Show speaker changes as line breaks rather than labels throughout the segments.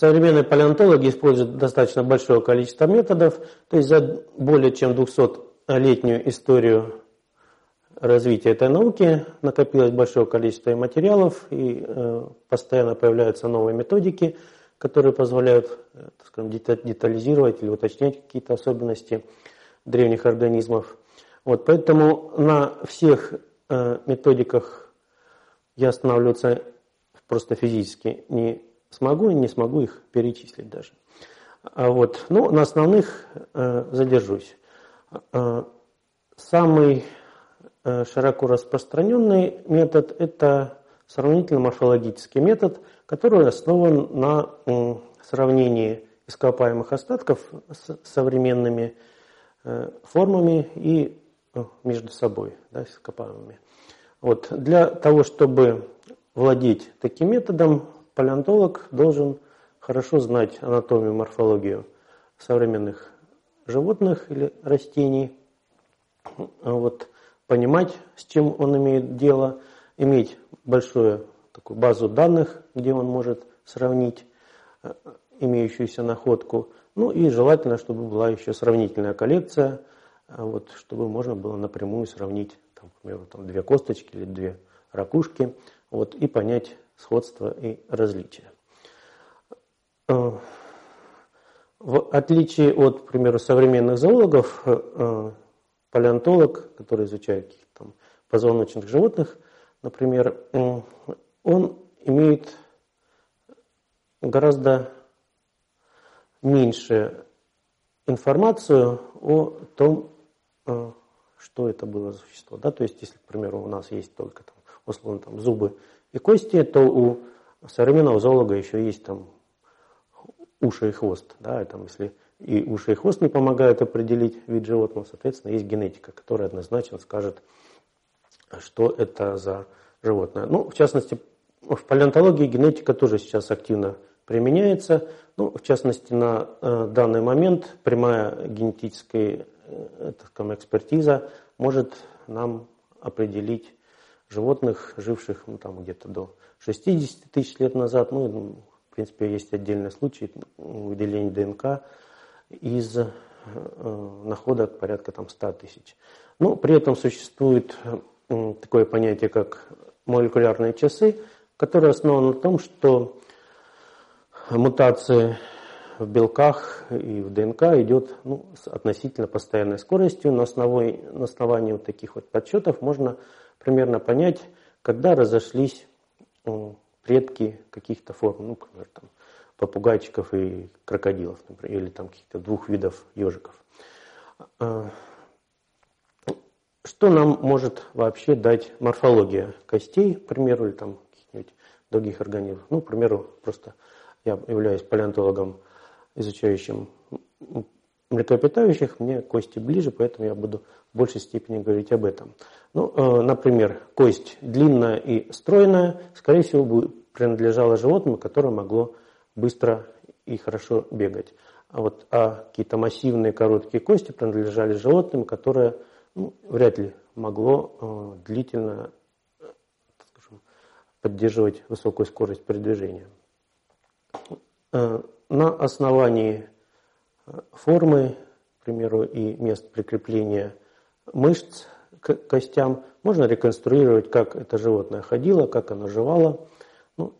современные палеонтологи используют достаточно большое количество методов, то есть за более чем 200-летнюю историю развития этой науки накопилось большое количество материалов, и э, постоянно появляются новые методики, которые позволяют э, так скажем, детализировать или уточнять какие-то особенности древних организмов. Вот, поэтому на всех э, методиках я останавливаться просто физически не смогу и не смогу их перечислить даже. А вот, ну, на основных э, задержусь. Э, самый э, широко распространенный метод – это сравнительно-морфологический метод, который основан на сравнении ископаемых остатков с современными формами и э, между собой, да, ископаемыми. Вот, для того, чтобы владеть таким методом, палеонтолог должен хорошо знать анатомию, морфологию современных животных или растений, вот, понимать, с чем он имеет дело, иметь большую такую базу данных, где он может сравнить э, имеющуюся находку. Ну и желательно, чтобы была еще сравнительная коллекция, э, вот, чтобы можно было напрямую сравнить, там, к примеру, там, две косточки или две ракушки, вот, и понять сходство и различия. Э, в отличие от, к примеру, современных зоологов, э, палеонтолог, который изучает каких-то там позвоночных животных, например, он имеет гораздо меньше информацию о том, э, что это было за существо. Да? То есть, если, к примеру, у нас есть только там, условно там, зубы и кости, то у современного зоолога еще есть там уши и хвост. Да, и там, если и уши и хвост не помогают определить вид животного, соответственно, есть генетика, которая однозначно скажет, что это за животное. Ну, в частности, в палеонтологии генетика тоже сейчас активно применяется. Ну, в частности, на э, данный момент прямая генетическая э, так экспертиза может нам определить животных, живших ну, там где-то до 60 тысяч лет назад. Ну, в принципе, есть отдельный случай выделения ДНК из э, находок порядка там 100 тысяч. Но при этом существует такое понятие, как молекулярные часы, которое основано на том, что мутации в белках и в ДНК идет ну, с относительно постоянной скоростью. На основании, на основании вот таких вот подсчетов можно примерно понять, когда разошлись предки каких-то форм, ну, например, там, попугайчиков и крокодилов, например, или там каких-то двух видов ежиков. А, что нам может вообще дать морфология костей, к примеру, или там каких-нибудь других организмов? Ну, к примеру, просто я являюсь палеонтологом, изучающим млекопитающих, мне кости ближе, поэтому я буду в большей степени говорить об этом. Ну, э, например, кость длинная и стройная, скорее всего, принадлежала животному, которое могло быстро и хорошо бегать. А вот а какие-то массивные короткие кости принадлежали животным, которое ну, вряд ли могло э, длительно скажем, поддерживать высокую скорость передвижения. Э, на основании формы, к примеру, и мест прикрепления мышц к костям, можно реконструировать, как это животное ходило, как оно жевало, ну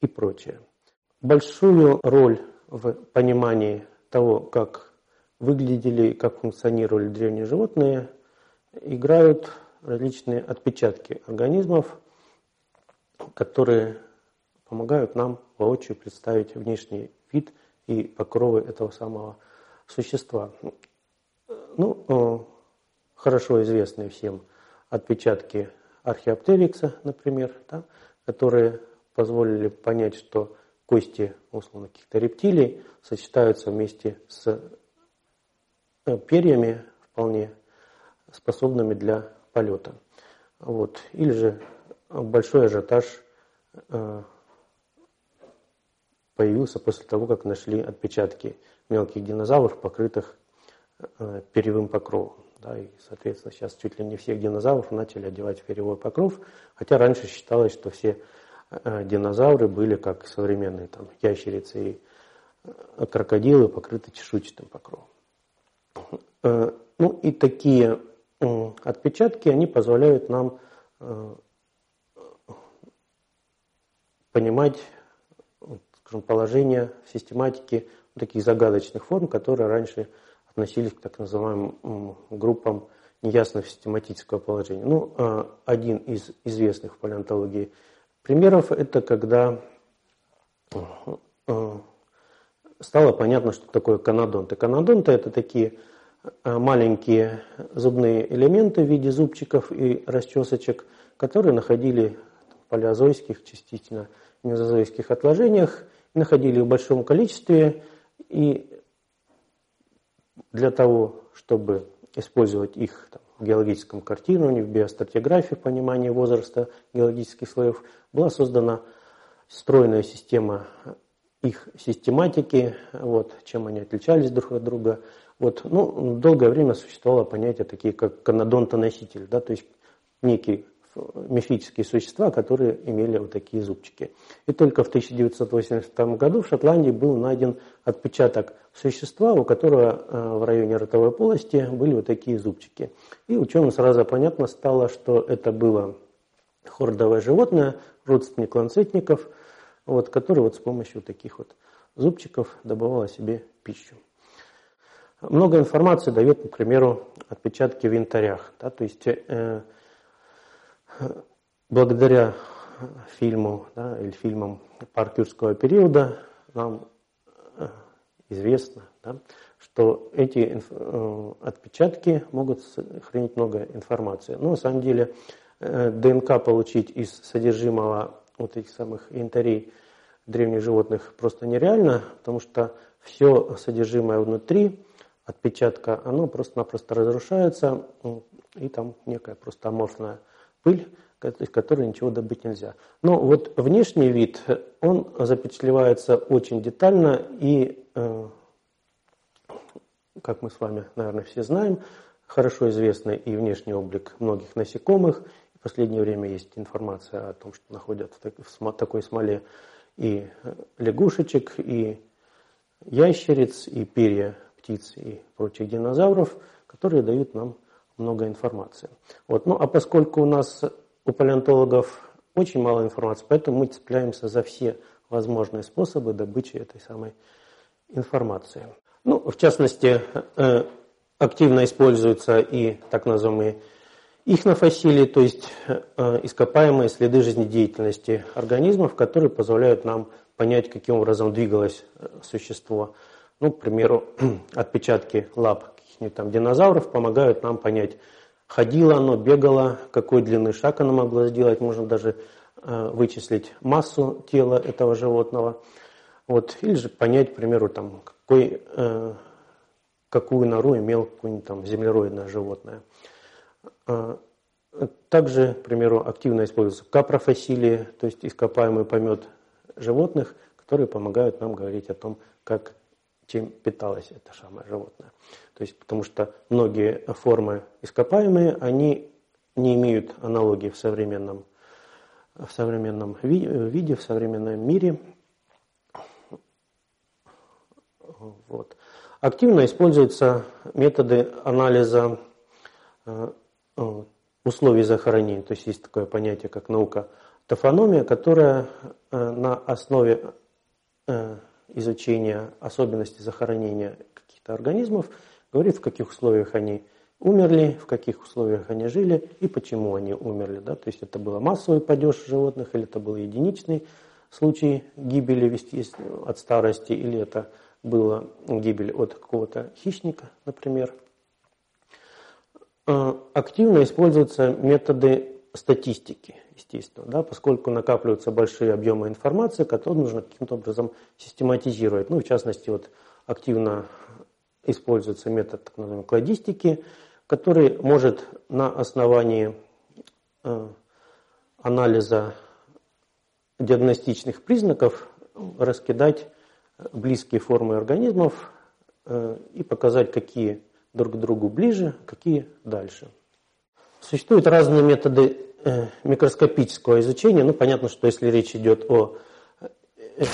и прочее. Большую роль в понимании того, как выглядели, как функционировали древние животные, играют различные отпечатки организмов, которые помогают нам воочию представить внешний вид и покровы этого самого существа. Ну, э, хорошо известные всем отпечатки археоптерикса, например, да, которые позволили понять, что кости, условно, каких-то рептилий сочетаются вместе с э, перьями, вполне способными для полета. Вот. Или же большой ажиотаж э, появился после того, как нашли отпечатки мелких динозавров, покрытых э, перьевым покровом. Да, и, соответственно, сейчас чуть ли не всех динозавров начали одевать в покров, хотя раньше считалось, что все э, динозавры были, как современные там, ящерицы и э, крокодилы, покрыты чешуйчатым покровом. Ну и такие отпечатки, они позволяют нам понимать скажем, положение в систематике таких загадочных форм, которые раньше относились к так называемым группам неясного систематического положения. Ну, а, один из известных в палеонтологии примеров – это когда а, стало понятно, что такое канадонты. Канадонты – это такие а, маленькие зубные элементы в виде зубчиков и расчесочек, которые находили в палеозойских, частично мезозойских отложениях, находили в большом количестве, и для того, чтобы использовать их там, в геологическом картировании, в биостратиграфии, в понимании возраста геологических слоев, была создана стройная система их систематики, вот, чем они отличались друг от друга. Вот, ну, долгое время существовало понятие такие, как канадонтоноситель, да, то есть некий мифические существа, которые имели вот такие зубчики. И только в 1982 году в Шотландии был найден отпечаток существа, у которого э, в районе ротовой полости были вот такие зубчики. И ученым сразу понятно стало, что это было хордовое животное, родственник ланцетников, вот, который вот с помощью вот таких вот зубчиков добывало себе пищу. Много информации дает, к примеру, отпечатки в янтарях. Да, то есть э, благодаря фильму да, или фильмам парк юрского периода нам э, известно, да, что эти э, отпечатки могут хранить много информации. Но на самом деле э, ДНК получить из содержимого вот этих самых янтарей древних животных просто нереально, потому что все содержимое внутри отпечатка, оно просто-напросто разрушается, и там некая просто аморфная пыль, из которой ничего добыть нельзя. Но вот внешний вид, он запечатлевается очень детально и, э, как мы с вами, наверное, все знаем, хорошо известный и внешний облик многих насекомых. В последнее время есть информация о том, что находят в такой смоле и лягушечек, и ящериц, и перья птиц и прочих динозавров, которые дают нам много информации. Вот. Ну а поскольку у нас у палеонтологов очень мало информации, поэтому мы цепляемся за все возможные способы добычи этой самой информации. Ну, в частности, э, активно используются и так называемые ихнофасилии, то есть э, ископаемые следы жизнедеятельности организмов, которые позволяют нам понять, каким образом двигалось э, существо. Ну, к примеру, отпечатки лап каких-нибудь там динозавров помогают нам понять, ходило оно, бегало, какой длины шаг оно могло сделать, можно даже э, вычислить массу тела этого животного. Вот, или же понять, к примеру, там, какой, э, какую нору имел какое-нибудь там землероидное животное. Э, также, к примеру, активно используются капрофасилии, то есть ископаемый помет животных, которые помогают нам говорить о том, как чем питалось это самое животное. То есть, потому что многие формы ископаемые, они не имеют аналогии в современном, в современном виде, в современном мире. Вот. Активно используются методы анализа э, условий захоронения. То есть есть такое понятие, как наука тофономия, которая э, на основе э, изучения особенностей захоронения каких-то организмов, говорит, в каких условиях они умерли, в каких условиях они жили и почему они умерли. Да? То есть это был массовый падеж животных, или это был единичный случай гибели от старости, или это была гибель от какого-то хищника, например. А, активно используются методы статистики естественно, да, поскольку накапливаются большие объемы информации, которые нужно каким-то образом систематизировать. Ну, в частности, вот активно используется метод так называемой кладистики, который может на основании э, анализа диагностичных признаков раскидать близкие формы организмов э, и показать, какие друг к другу ближе, какие дальше. Существуют разные методы микроскопического изучения, ну, понятно, что если речь идет о э,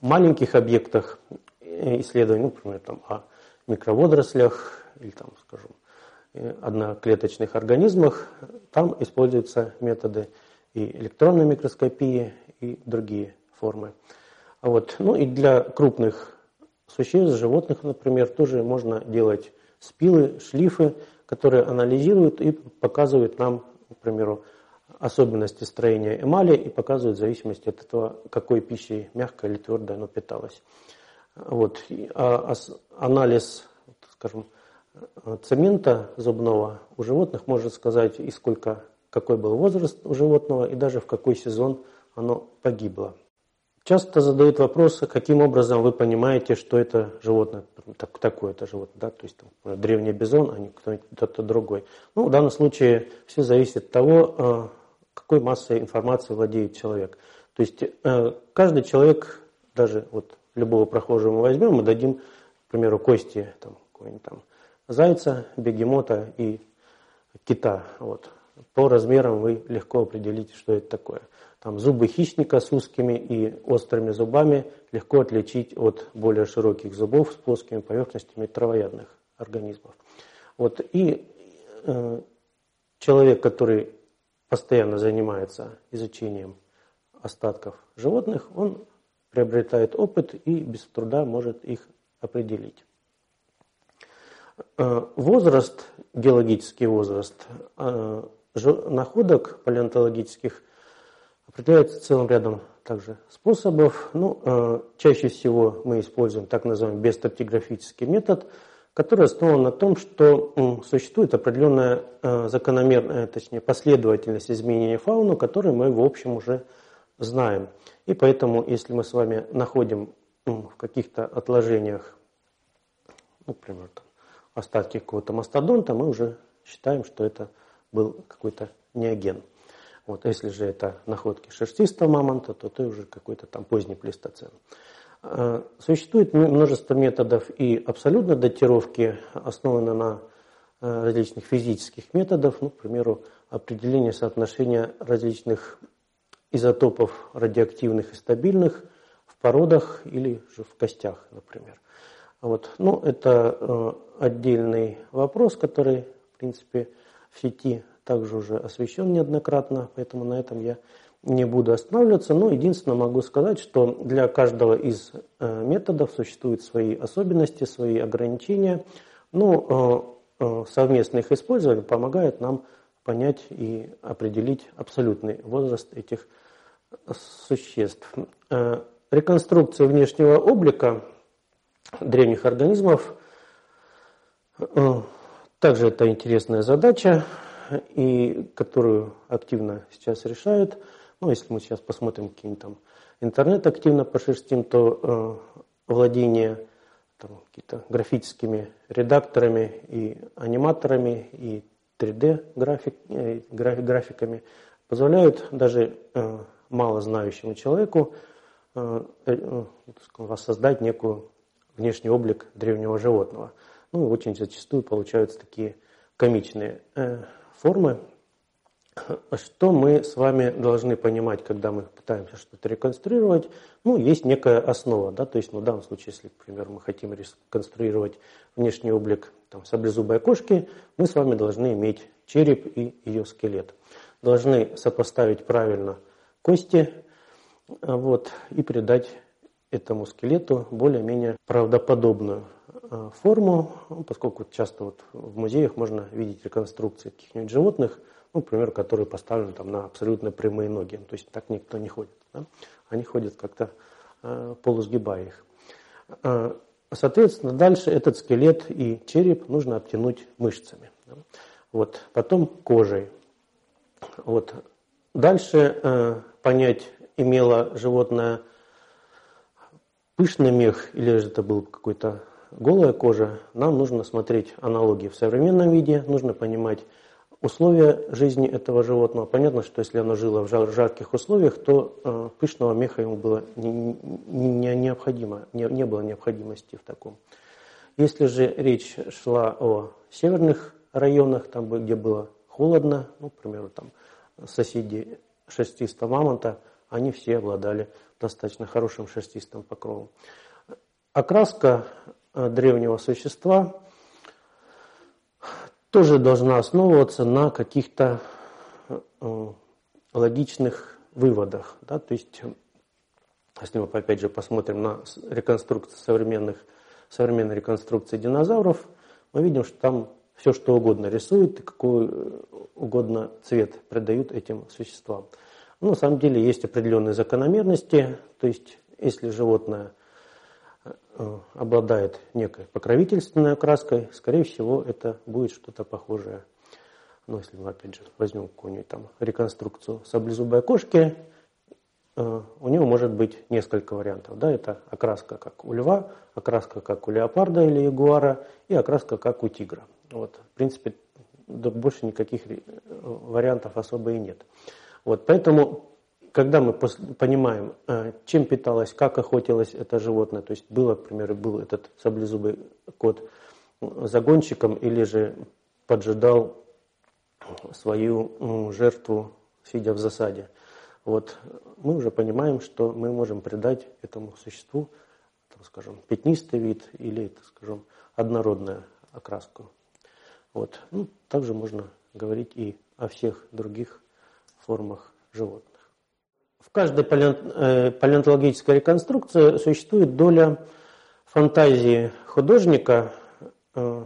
маленьких объектах исследований, ну, например, там, о микроводорослях или, там, скажем, одноклеточных организмах, там используются методы и электронной микроскопии, и другие формы. Вот. Ну и для крупных существ, животных, например, тоже можно делать спилы, шлифы, которые анализируют и показывают нам, к примеру, особенности строения эмали и показывают в зависимости от этого, какой пищей, мягкой или твердой оно питалось. Вот. А анализ, скажем, цемента зубного у животных может сказать и сколько, какой был возраст у животного и даже в какой сезон оно погибло. Часто задают вопросы, каким образом вы понимаете, что это животное, так, такое это животное, да, то есть там, древний бизон, а не кто-то другой. Ну, в данном случае все зависит от того, э, какой массой информации владеет человек. То есть э, каждый человек, даже вот любого прохожего мы возьмем, мы дадим, к примеру, кости там, какой-нибудь там зайца, бегемота и кита. Вот. По размерам вы легко определите, что это такое. Там зубы хищника с узкими и острыми зубами легко отличить от более широких зубов с плоскими поверхностями травоядных организмов. Вот. И э, человек, который постоянно занимается изучением остатков животных, он приобретает опыт и без труда может их определить. Э, возраст, геологический возраст э, находок палеонтологических определяется целым рядом также способов. Ну, э, чаще всего мы используем так называемый бестратиграфический метод, который основан на том, что существует определенная закономерная, точнее последовательность изменения фауны, которую мы в общем уже знаем. И поэтому, если мы с вами находим в каких-то отложениях, например, там, остатки какого-то мастодонта, мы уже считаем, что это был какой-то неоген. Вот, если же это находки шерстистого мамонта, то это уже какой-то там поздний плейстоцен. А, существует множество методов и абсолютной датировки, основаны на а, различных физических методов, ну, к примеру, определение соотношения различных изотопов радиоактивных и стабильных в породах или же в костях, например. Вот. Ну, это э, отдельный вопрос, который, в принципе, в сети также уже освещен неоднократно, поэтому на этом я не буду останавливаться. Но единственное могу сказать, что для каждого из э, методов существуют свои особенности, свои ограничения. Ну, э, э, совместно их использование помогает нам понять и определить абсолютный возраст этих существ. Реконструкция внешнего облика древних организмов. Также это интересная задача, и которую активно сейчас решают. Ну, если мы сейчас посмотрим какие-нибудь там интернет активно пошерстим, то э, владение там, какие-то графическими редакторами и аниматорами и 3D график, э, графиками позволяют даже э, мало знающему человеку э, э, воссоздать некую внешний облик древнего животного. Ну, очень зачастую получаются такие комичные э, формы. Что мы с вами должны понимать, когда мы пытаемся что-то реконструировать? Ну, есть некая основа, да, то есть, ну, в данном случае, если, к примеру, мы хотим реконструировать внешний облик там, саблезубой кошки, мы с вами должны иметь череп и ее скелет. Должны сопоставить правильно кости вот, и придать этому скелету более-менее правдоподобную э, форму, ну, поскольку часто вот в музеях можно видеть реконструкции каких-нибудь животных, ну, например, которые поставлены там на абсолютно прямые ноги. То есть так никто не ходит. Да? Они ходят как-то э, полусгибая их. Э, соответственно, дальше этот скелет и череп нужно обтянуть мышцами. Да? Вот, потом кожей. Вот. Дальше э, понять, имело животное пышный мех или же это был какой-то голая кожа, нам нужно смотреть аналогии в современном виде, нужно понимать условия жизни этого животного. Понятно, что если оно жило в жар жарких условиях, то э, пышного меха ему было не, не, необходимо, не, не было необходимости в таком. Если же речь шла о северных районах, там, где было холодно, ну, к примеру, там, соседи шерстистого мамонта, они все обладали достаточно хорошим шерстистым покровом. Окраска э, древнего существа тоже должна основываться на каких-то э, логичных выводах. Да? То есть, если мы опять же посмотрим на реконструкцию современных, современной реконструкции динозавров, мы видим, что там все что угодно рисуют и какой угодно цвет придают этим существам. Но на самом деле есть определенные закономерности, то есть если животное э, обладает некой покровительственной окраской, скорее всего, это будет что-то похожее. Ну, если мы, опять же, возьмем какую-нибудь там реконструкцию саблезубой кошки, э, у него может быть несколько вариантов. Да? Это окраска как у льва, окраска как у леопарда или ягуара и окраска как у тигра. Вот, в принципе, больше никаких э, вариантов особо и нет. Вот, поэтому, когда мы понимаем, э, чем питалось, как охотилось это животное, то есть было, к примеру, был этот саблезубый кот загонщиком или же поджидал свою жертву, сидя в засаде. Вот мы уже понимаем, что мы можем придать этому существу, так скажем, пятнистый вид или, так скажем, однородную окраску. Вот. Ну, также можно говорить и о всех других формах животных. В каждой э, палеонтологической реконструкции существует доля фантазии художника э,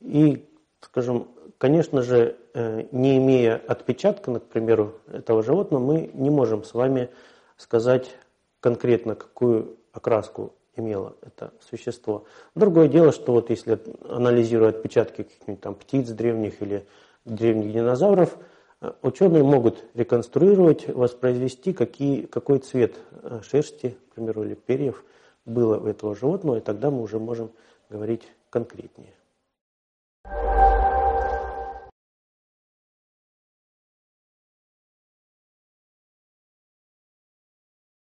и, скажем, конечно же, э, не имея отпечатка, например, этого животного, мы не можем с вами сказать конкретно, какую окраску имело это существо. Другое дело, что вот если анализируя отпечатки каких-нибудь там птиц древних или древних динозавров, ученые могут реконструировать, воспроизвести, какие, какой цвет э, шерсти, к примеру, или перьев было у этого животного, и тогда мы уже можем говорить конкретнее.